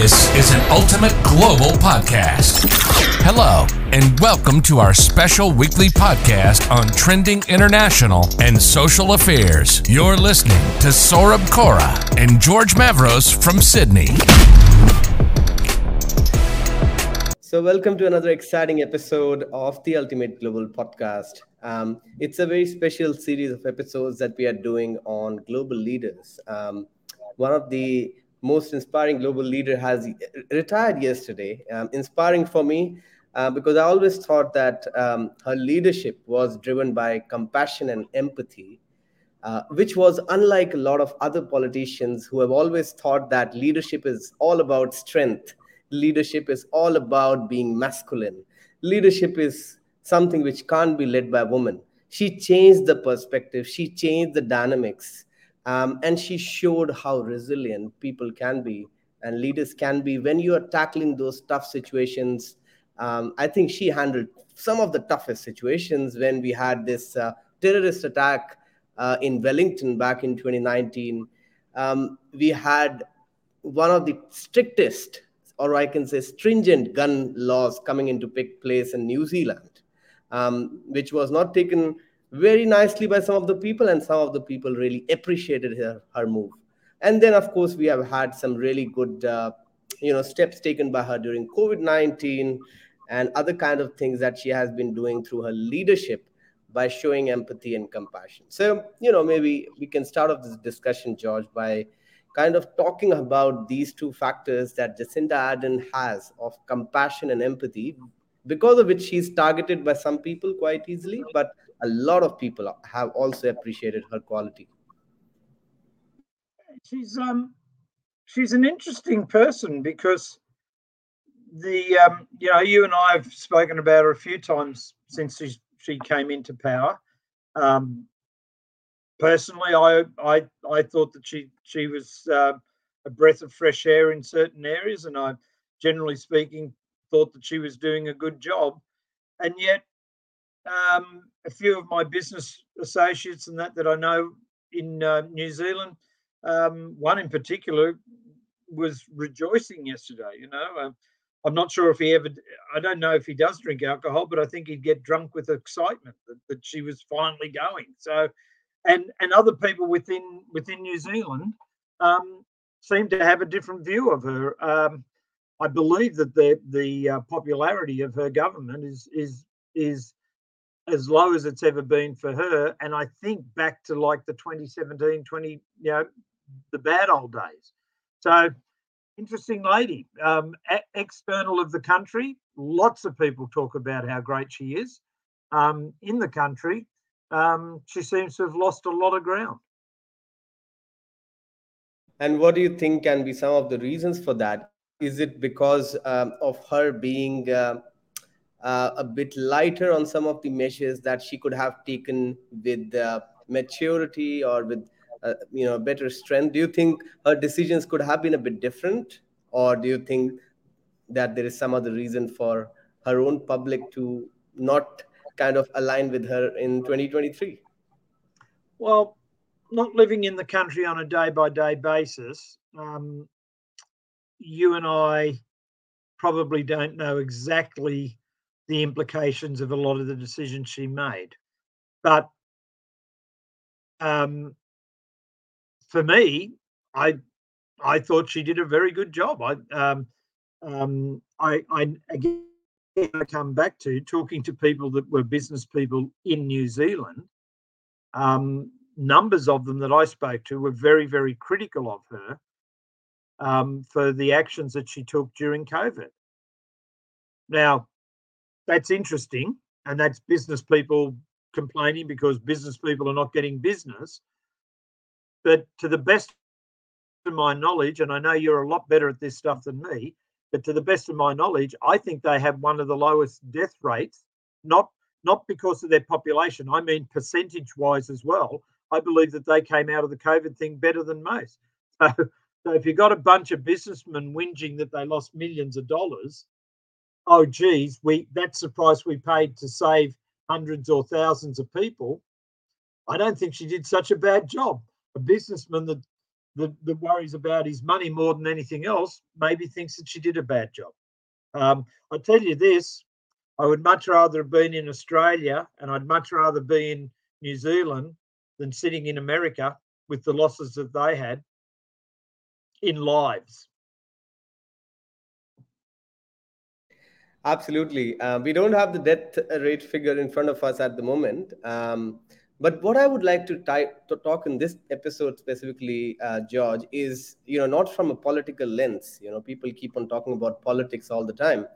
This is an ultimate global podcast. Hello, and welcome to our special weekly podcast on trending international and social affairs. You're listening to Saurabh Kora and George Mavros from Sydney. So, welcome to another exciting episode of the Ultimate Global Podcast. Um, it's a very special series of episodes that we are doing on global leaders. Um, one of the most inspiring global leader has retired yesterday. Um, inspiring for me uh, because I always thought that um, her leadership was driven by compassion and empathy, uh, which was unlike a lot of other politicians who have always thought that leadership is all about strength. Leadership is all about being masculine. Leadership is something which can't be led by a woman. She changed the perspective, she changed the dynamics um, and she showed how resilient people can be and leaders can be when you are tackling those tough situations. Um, I think she handled some of the toughest situations when we had this uh, terrorist attack uh, in Wellington back in 2019. Um, we had one of the strictest, or I can say stringent, gun laws coming into place in New Zealand, um, which was not taken very nicely by some of the people, and some of the people really appreciated her, her move. And then, of course, we have had some really good, uh, you know, steps taken by her during COVID nineteen and other kind of things that she has been doing through her leadership by showing empathy and compassion. So, you know, maybe we can start off this discussion, George, by kind of talking about these two factors that Jacinda Ardern has of compassion and empathy, because of which she's targeted by some people quite easily, but a lot of people have also appreciated her quality. She's um she's an interesting person because the um you know you and I have spoken about her a few times since she, she came into power. Um, personally, I I I thought that she she was uh, a breath of fresh air in certain areas, and I, generally speaking, thought that she was doing a good job. And yet, um, a few of my business associates and that that I know in uh, New Zealand. Um, one in particular was rejoicing yesterday. You know, um, I'm not sure if he ever. I don't know if he does drink alcohol, but I think he'd get drunk with excitement that, that she was finally going. So, and and other people within within New Zealand um, seem to have a different view of her. Um, I believe that the the uh, popularity of her government is is is as low as it's ever been for her. And I think back to like the 2017, 20, you know, the bad old days. So interesting lady. Um, external of the country, lots of people talk about how great she is. Um, in the country, um, she seems to have lost a lot of ground. And what do you think can be some of the reasons for that? Is it because um, of her being uh, uh, a bit lighter on some of the measures that she could have taken with uh, maturity or with uh, you know better strength. Do you think her decisions could have been a bit different? Or do you think that there is some other reason for her own public to not kind of align with her in 2023 well not living in the country on a day by day basis um, you and i probably don't know exactly the implications of a lot of the decisions she made. But um, for me, I I thought she did a very good job. I um, um, I, I again I come back to talking to people that were business people in New Zealand. Um, numbers of them that I spoke to were very very critical of her um, for the actions that she took during COVID. Now, that's interesting. And that's business people complaining because business people are not getting business. But to the best of my knowledge, and I know you're a lot better at this stuff than me, but to the best of my knowledge, I think they have one of the lowest death rates, not not because of their population. I mean percentage wise as well. I believe that they came out of the COVID thing better than most. So, so if you've got a bunch of businessmen whinging that they lost millions of dollars, oh geez, we that's the price we paid to save hundreds or thousands of people. I don't think she did such a bad job. A businessman that that, that worries about his money more than anything else maybe thinks that she did a bad job. Um, I tell you this, I would much rather have been in Australia and I'd much rather be in New Zealand than sitting in America with the losses that they had in lives. Absolutely. Uh, we don't have the death rate figure in front of us at the moment. Um, but what I would like to, to talk in this episode specifically, uh, George, is you know not from a political lens. You know, people keep on talking about politics all the time,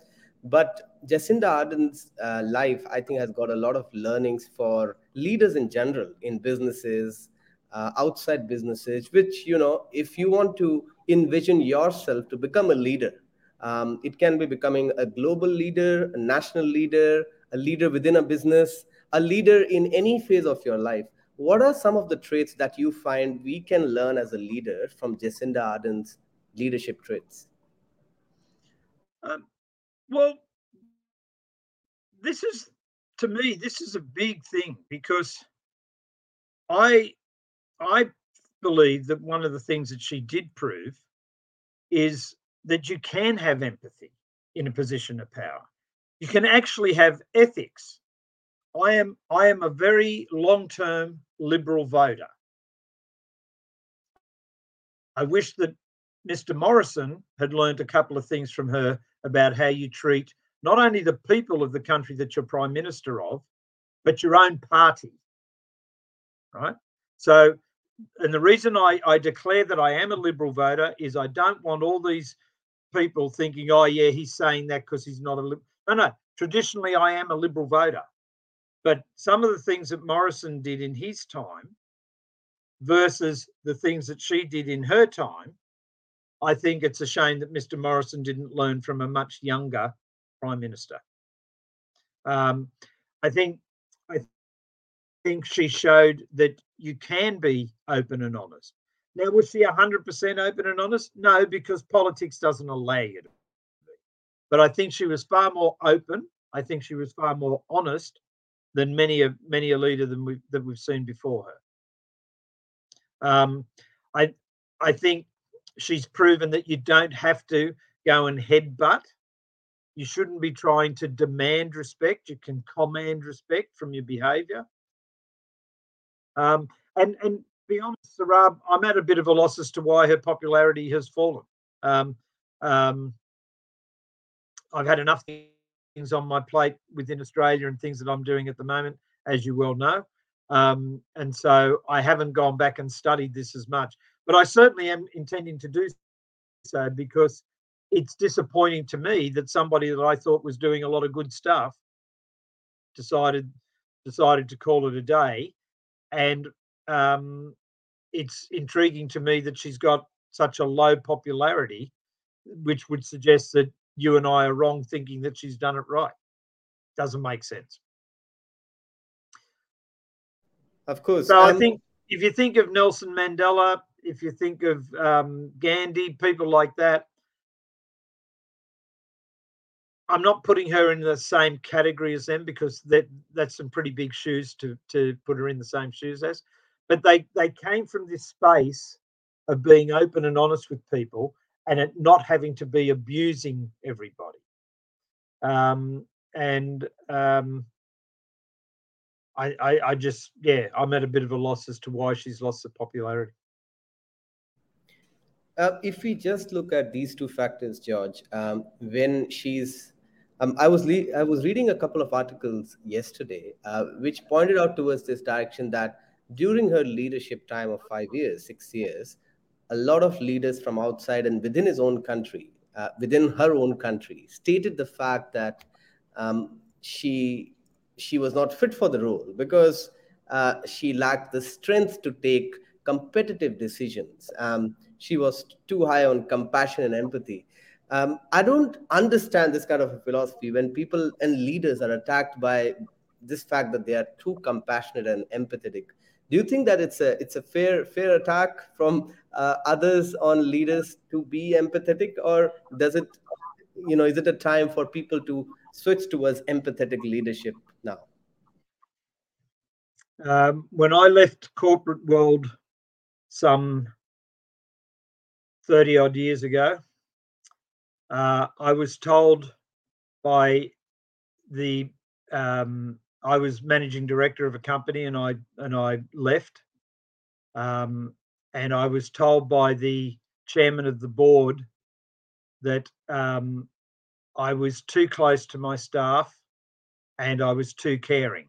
but Jacinda Ardern's uh, life, I think, has got a lot of learnings for leaders in general in businesses, uh, outside businesses. Which you know, if you want to envision yourself to become a leader, um, it can be becoming a global leader, a national leader, a leader within a business a leader in any phase of your life, what are some of the traits that you find we can learn as a leader from Jacinda Ardern's leadership traits? Um, well, this is to me this is a big thing because I I believe that one of the things that she did prove is that you can have empathy in a position of power. You can actually have ethics I am I am a very long-term liberal voter. I wish that Mr. Morrison had learned a couple of things from her about how you treat not only the people of the country that you're prime minister of, but your own party. Right? So, and the reason I, I declare that I am a liberal voter is I don't want all these people thinking, oh, yeah, he's saying that because he's not a liberal. No, no. Traditionally, I am a liberal voter. But some of the things that Morrison did in his time versus the things that she did in her time, I think it's a shame that Mr. Morrison didn't learn from a much younger prime minister. Um, I think I think she showed that you can be open and honest. Now, was she 100% open and honest? No, because politics doesn't allow you to. But I think she was far more open. I think she was far more honest than many a many a leader than we that we've seen before her. Um, I I think she's proven that you don't have to go and headbutt. You shouldn't be trying to demand respect. You can command respect from your behaviour. Um, and and be honest, Saurabh, I'm at a bit of a loss as to why her popularity has fallen. Um, um, I've had enough things on my plate within Australia and things that I'm doing at the moment, as you well know. Um, and so I haven't gone back and studied this as much, but I certainly am intending to do so because it's disappointing to me that somebody that I thought was doing a lot of good stuff decided decided to call it a day, and um, it's intriguing to me that she's got such a low popularity, which would suggest that you and I are wrong thinking that she's done it right. Doesn't make sense. Of course. So um, I think if you think of Nelson Mandela, if you think of um, Gandhi, people like that, I'm not putting her in the same category as them because that that's some pretty big shoes to to put her in the same shoes as. But they they came from this space of being open and honest with people and not having to be abusing everybody. Um, and um, I, I, I just, yeah, I'm at a bit of a loss as to why she's lost the popularity. Uh, if we just look at these two factors, George, um, when she's, um, I was le- I was reading a couple of articles yesterday, uh, which pointed out towards this direction that during her leadership time of five years, six years, a lot of leaders from outside and within his own country, uh, within her own country, stated the fact that um, she she was not fit for the role because uh, she lacked the strength to take competitive decisions. Um, she was too high on compassion and empathy. Um, I don't understand this kind of a philosophy when people and leaders are attacked by this fact that they are too compassionate and empathetic do you think that it's a it's a fair fair attack from uh, others on leaders to be empathetic or does it you know is it a time for people to switch towards empathetic leadership now um, when i left corporate world some 30 odd years ago. Uh, I was told by the um, I was managing director of a company and I and I left. Um, and I was told by the chairman of the board that um, I was too close to my staff and I was too caring.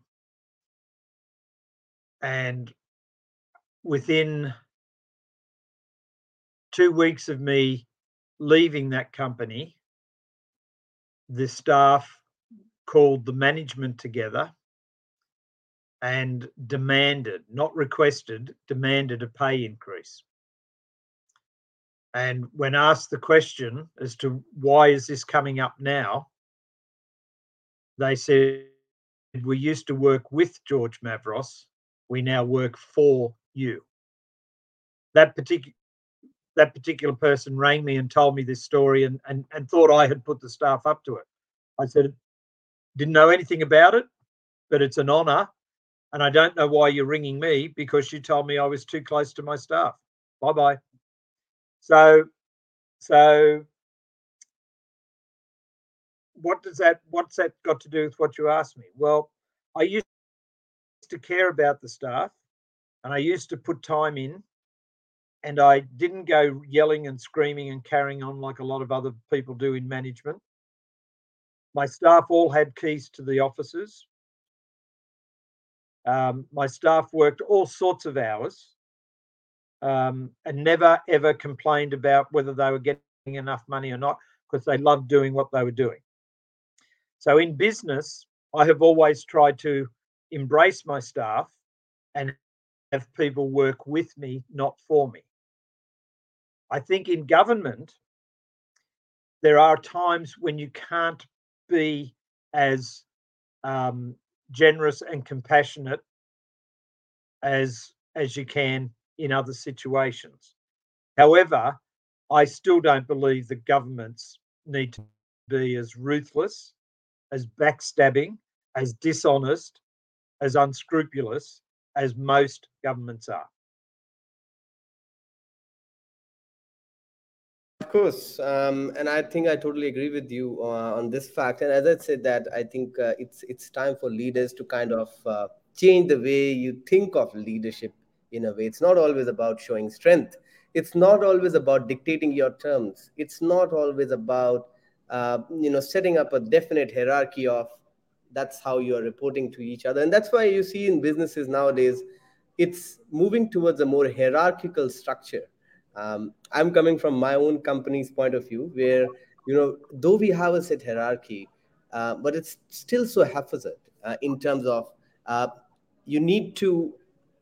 And within two weeks of me leaving that company, the staff called the management together and demanded, not requested, demanded a pay increase. And when asked the question as to why is this coming up now, they said, we used to work with George Mavros, we now work for you. That particular that particular person rang me and told me this story and, and, and thought I had put the staff up to it. I said, didn't know anything about it, but it's an honor and I don't know why you're ringing me because you told me I was too close to my staff. Bye bye. So, so what does that what's that got to do with what you asked me? Well, I used to care about the staff and I used to put time in and I didn't go yelling and screaming and carrying on like a lot of other people do in management. My staff all had keys to the offices. Um, my staff worked all sorts of hours um, and never ever complained about whether they were getting enough money or not because they loved doing what they were doing. So in business, I have always tried to embrace my staff and have people work with me, not for me. I think in government, there are times when you can't be as um, generous and compassionate as as you can in other situations. However, I still don't believe that governments need to be as ruthless, as backstabbing, as dishonest, as unscrupulous as most governments are. Course, um, and I think I totally agree with you uh, on this fact. And as I said, that I think uh, it's it's time for leaders to kind of uh, change the way you think of leadership. In a way, it's not always about showing strength. It's not always about dictating your terms. It's not always about uh, you know setting up a definite hierarchy of that's how you are reporting to each other. And that's why you see in businesses nowadays, it's moving towards a more hierarchical structure um, i'm coming from my own company's point of view where you know though we have a set hierarchy uh, but it's still so haphazard uh, in terms of uh, you need to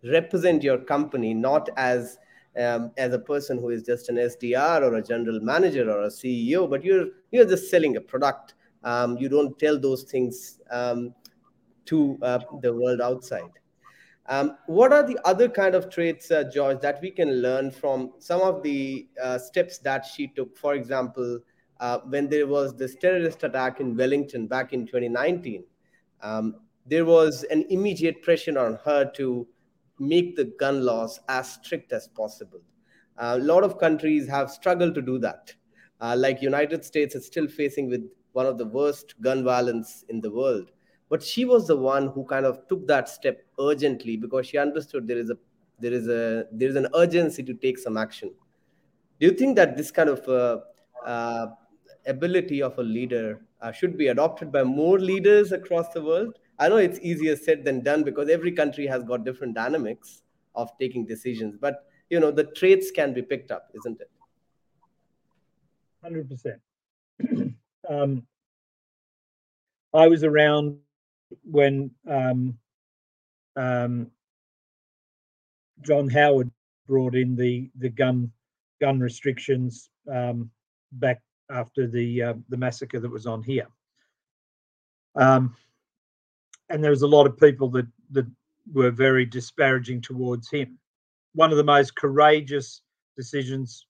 represent your company not as um, as a person who is just an SDR or a general manager or a CEO, but you're you're just selling a product. Um, you don't tell those things um, to uh, the world outside. Um, what are the other kind of traits, uh, George, that we can learn from some of the uh, steps that she took? For example, uh, when there was this terrorist attack in Wellington back in 2019, um, there was an immediate pressure on her to make the gun laws as strict as possible. a lot of countries have struggled to do that. Uh, like United States is still facing with one of the worst gun violence in the world but she was the one who kind of took that step urgently because she understood there is a there is a there is an urgency to take some action. Do you think that this kind of uh, uh, ability of a leader uh, should be adopted by more leaders across the world? I know it's easier said than done because every country has got different dynamics of taking decisions but you know the traits can be picked up isn't it? 100% um, i was around when um, um, John Howard brought in the the gun gun restrictions um, back after the uh, the massacre that was on here. Um, and there was a lot of people that that were very disparaging towards him. One of the most courageous decisions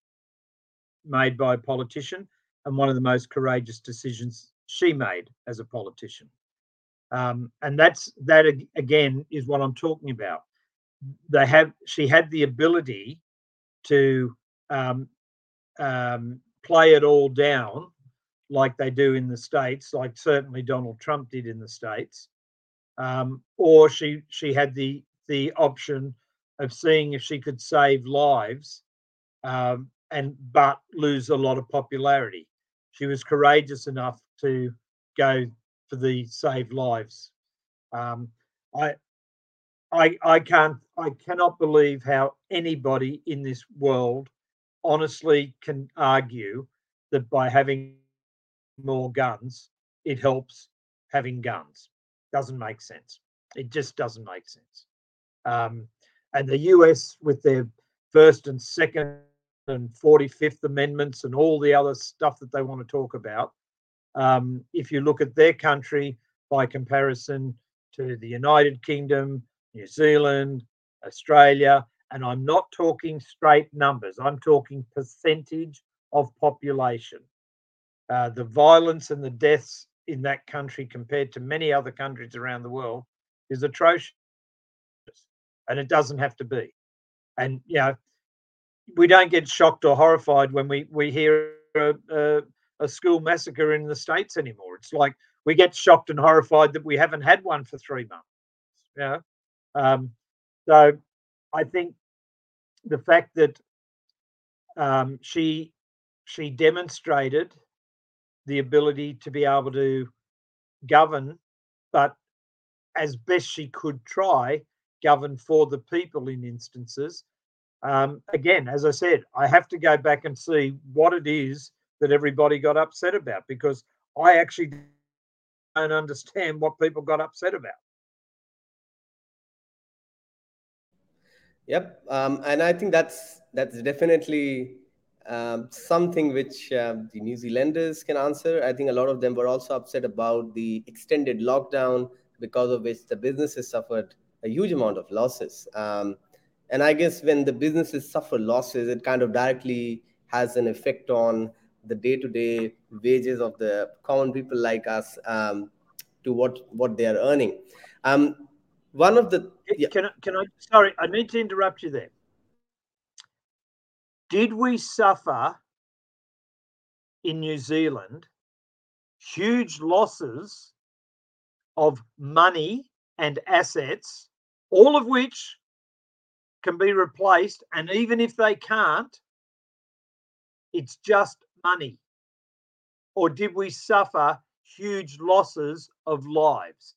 made by a politician, and one of the most courageous decisions she made as a politician. Um, and that's that again is what I'm talking about. They have she had the ability to um, um, play it all down like they do in the states, like certainly Donald Trump did in the states, um, or she she had the the option of seeing if she could save lives um, and but lose a lot of popularity. She was courageous enough to go for the save lives. Um, I, I, I can't, I cannot believe how anybody in this world honestly can argue that by having more guns, it helps having guns. Doesn't make sense. It just doesn't make sense. Um, and the US, with their first and second and 45th Amendments and all the other stuff that they want to talk about, um, if you look at their country by comparison to the United Kingdom, New Zealand, Australia, and I'm not talking straight numbers, I'm talking percentage of population. Uh, the violence and the deaths in that country compared to many other countries around the world is atrocious. And it doesn't have to be. And, you know, we don't get shocked or horrified when we, we hear a, a, a school massacre in the States anymore. It's like we get shocked and horrified that we haven't had one for three months. Yeah. Um, so I think the fact that um, she she demonstrated the ability to be able to govern, but as best she could try, govern for the people in instances. Um, again, as I said, I have to go back and see what it is that everybody got upset about because I actually don't understand what people got upset about. Yep, um, and I think that's that's definitely um, something which uh, the New Zealanders can answer. I think a lot of them were also upset about the extended lockdown, because of which the businesses suffered a huge amount of losses. Um, and I guess when the businesses suffer losses, it kind of directly has an effect on the day-to-day wages of the common people like us um, to what what they are earning. Um, one of the yeah. can I, can I sorry I need to interrupt you there. Did we suffer in New Zealand huge losses of money and assets, all of which can be replaced, and even if they can't, it's just money? Or did we suffer huge losses of lives?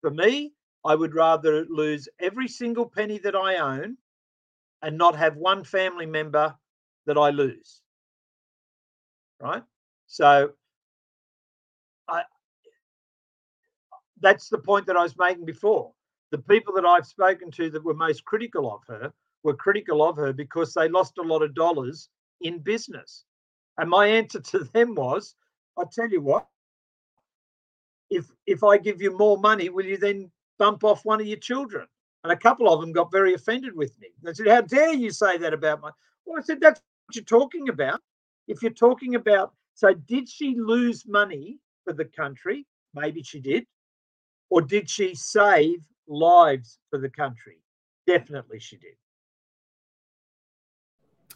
For me, I would rather lose every single penny that I own and not have one family member that I lose. Right? So I that's the point that I was making before. The people that I've spoken to that were most critical of her were critical of her because they lost a lot of dollars in business. And my answer to them was, I tell you what, if if I give you more money, will you then bump off one of your children? And a couple of them got very offended with me. They said, How dare you say that about my well, I said, That's what you're talking about. If you're talking about so did she lose money for the country? Maybe she did. Or did she save lives for the country? Definitely she did.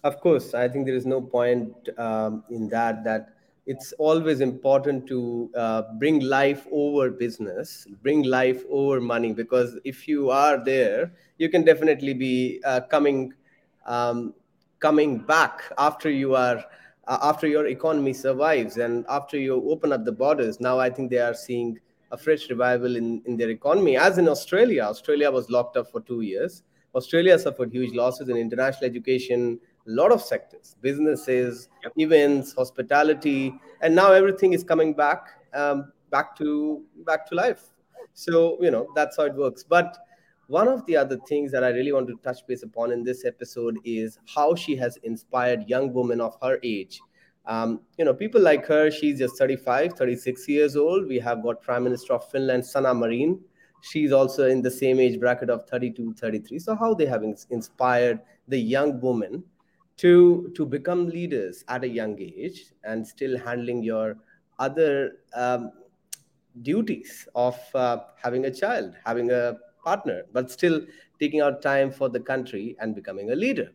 Of course, I think there is no point um, in that. That it's always important to uh, bring life over business, bring life over money, because if you are there, you can definitely be uh, coming um, coming back after you are uh, after your economy survives and after you open up the borders. Now, I think they are seeing a fresh revival in, in their economy, as in Australia. Australia was locked up for two years. Australia suffered huge losses in international education a lot of sectors businesses yep. events hospitality and now everything is coming back um, back to back to life. So you know that's how it works. But one of the other things that i really want to touch base upon in this episode is how she has inspired young women of her age. Um, you know people like her she's just 35 36 years old. We have got prime minister of finland sanna marin. She's also in the same age bracket of 32 33 so how they have inspired the young women to to become leaders at a young age and still handling your other um, duties of uh, having a child having a partner but still taking out time for the country and becoming a leader.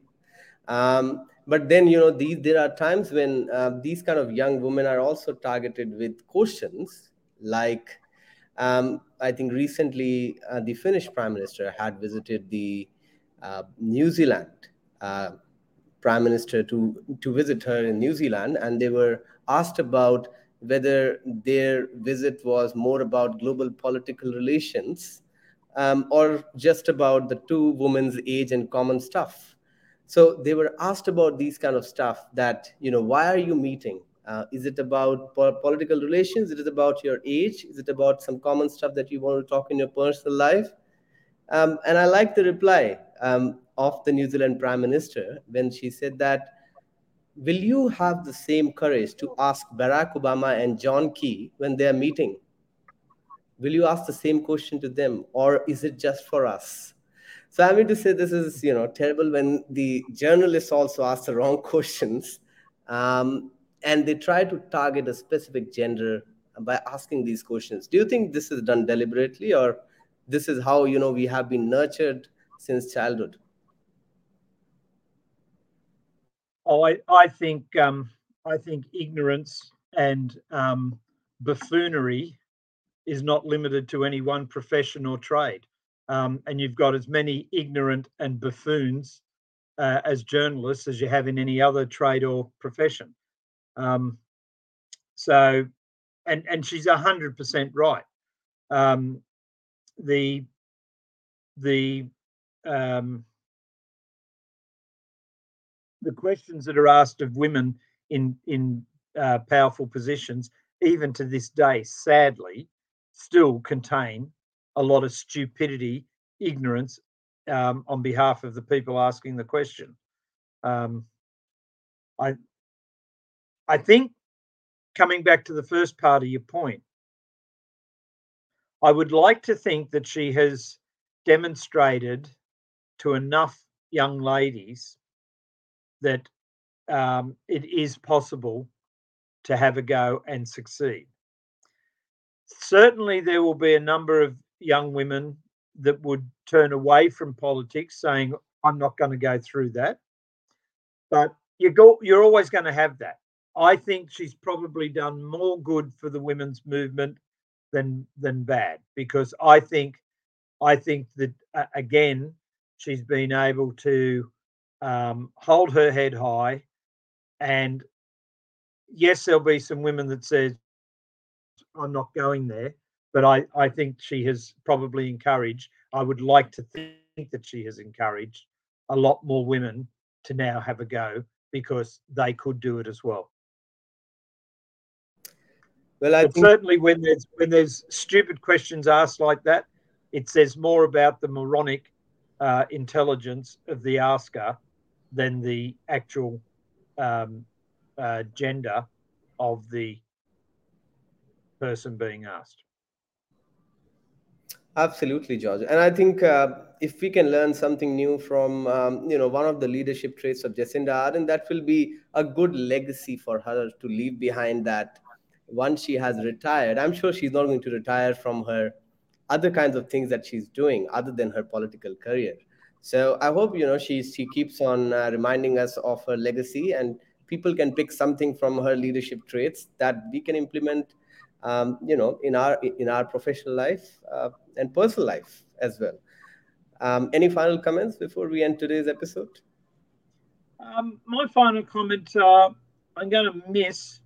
Um, but then you know these there are times when uh, these kind of young women are also targeted with questions like um, I think recently uh, the Finnish prime minister had visited the uh, New Zealand uh, prime minister to to visit her in New Zealand, and they were asked about whether their visit was more about global political relations um, or just about the two women's age and common stuff. So they were asked about these kind of stuff. That you know, why are you meeting? Uh, is it about po- political relations? Is it about your age? Is it about some common stuff that you want to talk in your personal life? Um, and I like the reply um, of the New Zealand Prime Minister when she said that, Will you have the same courage to ask Barack Obama and John Key when they are meeting? Will you ask the same question to them, or is it just for us? So I mean to say this is you know terrible when the journalists also ask the wrong questions, um, and they try to target a specific gender by asking these questions. Do you think this is done deliberately, or this is how you know we have been nurtured since childhood? Oh, I, I think um, I think ignorance and um, buffoonery is not limited to any one profession or trade. Um, and you've got as many ignorant and buffoons uh, as journalists as you have in any other trade or profession. Um, so, and and she's hundred percent right. Um, the the um, the questions that are asked of women in in uh, powerful positions, even to this day, sadly, still contain a lot of stupidity, ignorance um, on behalf of the people asking the question. Um, I I think coming back to the first part of your point, I would like to think that she has demonstrated to enough young ladies that um, it is possible to have a go and succeed. Certainly, there will be a number of young women that would turn away from politics, saying, "I'm not going to go through that." But you go, you're always going to have that. I think she's probably done more good for the women's movement than than bad because I think I think that uh, again she's been able to um, hold her head high, and yes, there'll be some women that says I'm not going there, but I I think she has probably encouraged. I would like to think that she has encouraged a lot more women to now have a go because they could do it as well. Well, I think... certainly when there's when there's stupid questions asked like that, it says more about the moronic uh, intelligence of the asker than the actual um, uh, gender of the person being asked. Absolutely, George. And I think uh, if we can learn something new from, um, you know, one of the leadership traits of Jacinda Ardern, that will be a good legacy for her to leave behind that once she has retired. I'm sure she's not going to retire from her other kinds of things that she's doing other than her political career. So I hope you know she she keeps on uh, reminding us of her legacy, and people can pick something from her leadership traits that we can implement, um, you know, in our in our professional life uh, and personal life as well. Um, any final comments before we end today's episode? Um, my final comment: uh, I'm going to miss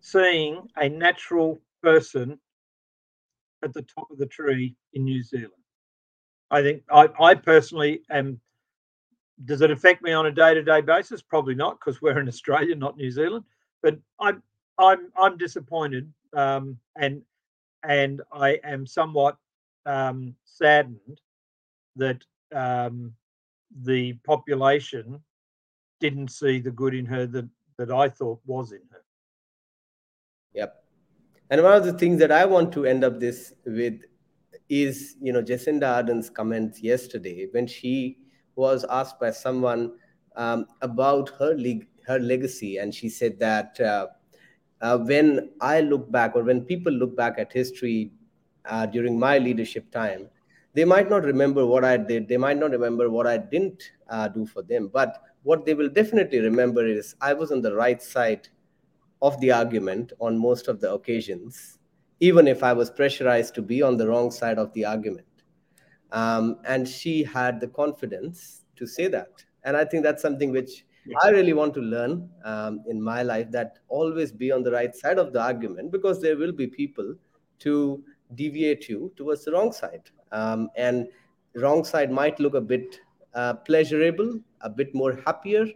seeing a natural person at the top of the tree in New Zealand. I think I, I personally am. Does it affect me on a day to day basis? Probably not, because we're in Australia, not New Zealand. But I'm I'm I'm disappointed, um, and and I am somewhat um, saddened that um, the population didn't see the good in her that that I thought was in her. Yep. And one of the things that I want to end up this with is you know Jacinda Ardern's comments yesterday when she was asked by someone um, about her leg- her legacy, and she said that uh, uh, when I look back, or when people look back at history uh, during my leadership time, they might not remember what I did. They might not remember what I didn't uh, do for them. But what they will definitely remember is I was on the right side of the argument on most of the occasions, even if I was pressurized to be on the wrong side of the argument. Um, and she had the confidence to say that. And I think that's something which I really want to learn um, in my life that always be on the right side of the argument because there will be people to deviate you towards the wrong side. Um, and wrong side might look a bit uh, pleasurable, a bit more happier,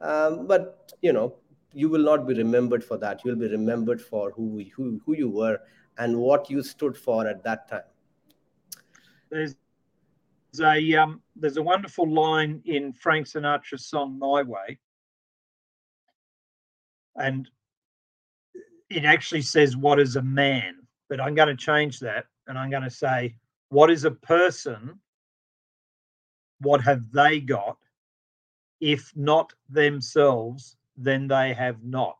um, but you know you will not be remembered for that. You'll be remembered for who who who you were and what you stood for at that time. There's a um, there's a wonderful line in Frank Sinatra's song "My Way," and it actually says, "What is a man?" But I'm going to change that, and I'm going to say, "What is a person? What have they got? If not themselves, then they have not."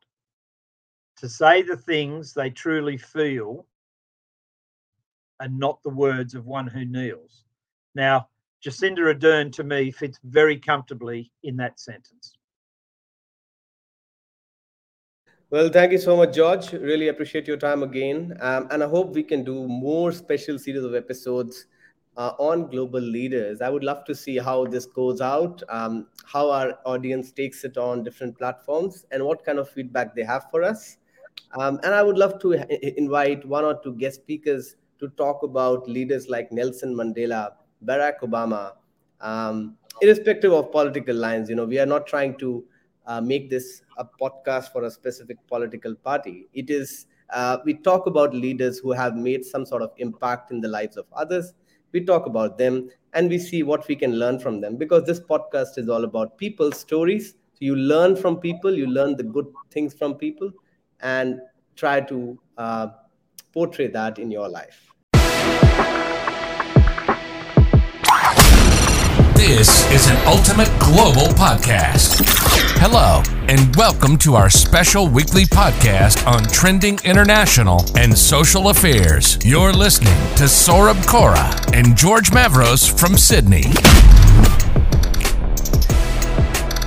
To say the things they truly feel, and not the words of one who kneels. Now, Jacinda Ardern to me fits very comfortably in that sentence. Well, thank you so much, George. Really appreciate your time again. Um, and I hope we can do more special series of episodes uh, on global leaders. I would love to see how this goes out, um, how our audience takes it on different platforms, and what kind of feedback they have for us. Um, and I would love to invite one or two guest speakers to talk about leaders like Nelson Mandela, Barack Obama, um, irrespective of political lines. You know, we are not trying to uh, make this a podcast for a specific political party. It is uh, we talk about leaders who have made some sort of impact in the lives of others. We talk about them and we see what we can learn from them because this podcast is all about people's stories. So you learn from people, you learn the good things from people, and try to uh, portray that in your life. This is an Ultimate Global Podcast. Hello, and welcome to our special weekly podcast on trending international and social affairs. You're listening to Saurabh Kora and George Mavros from Sydney.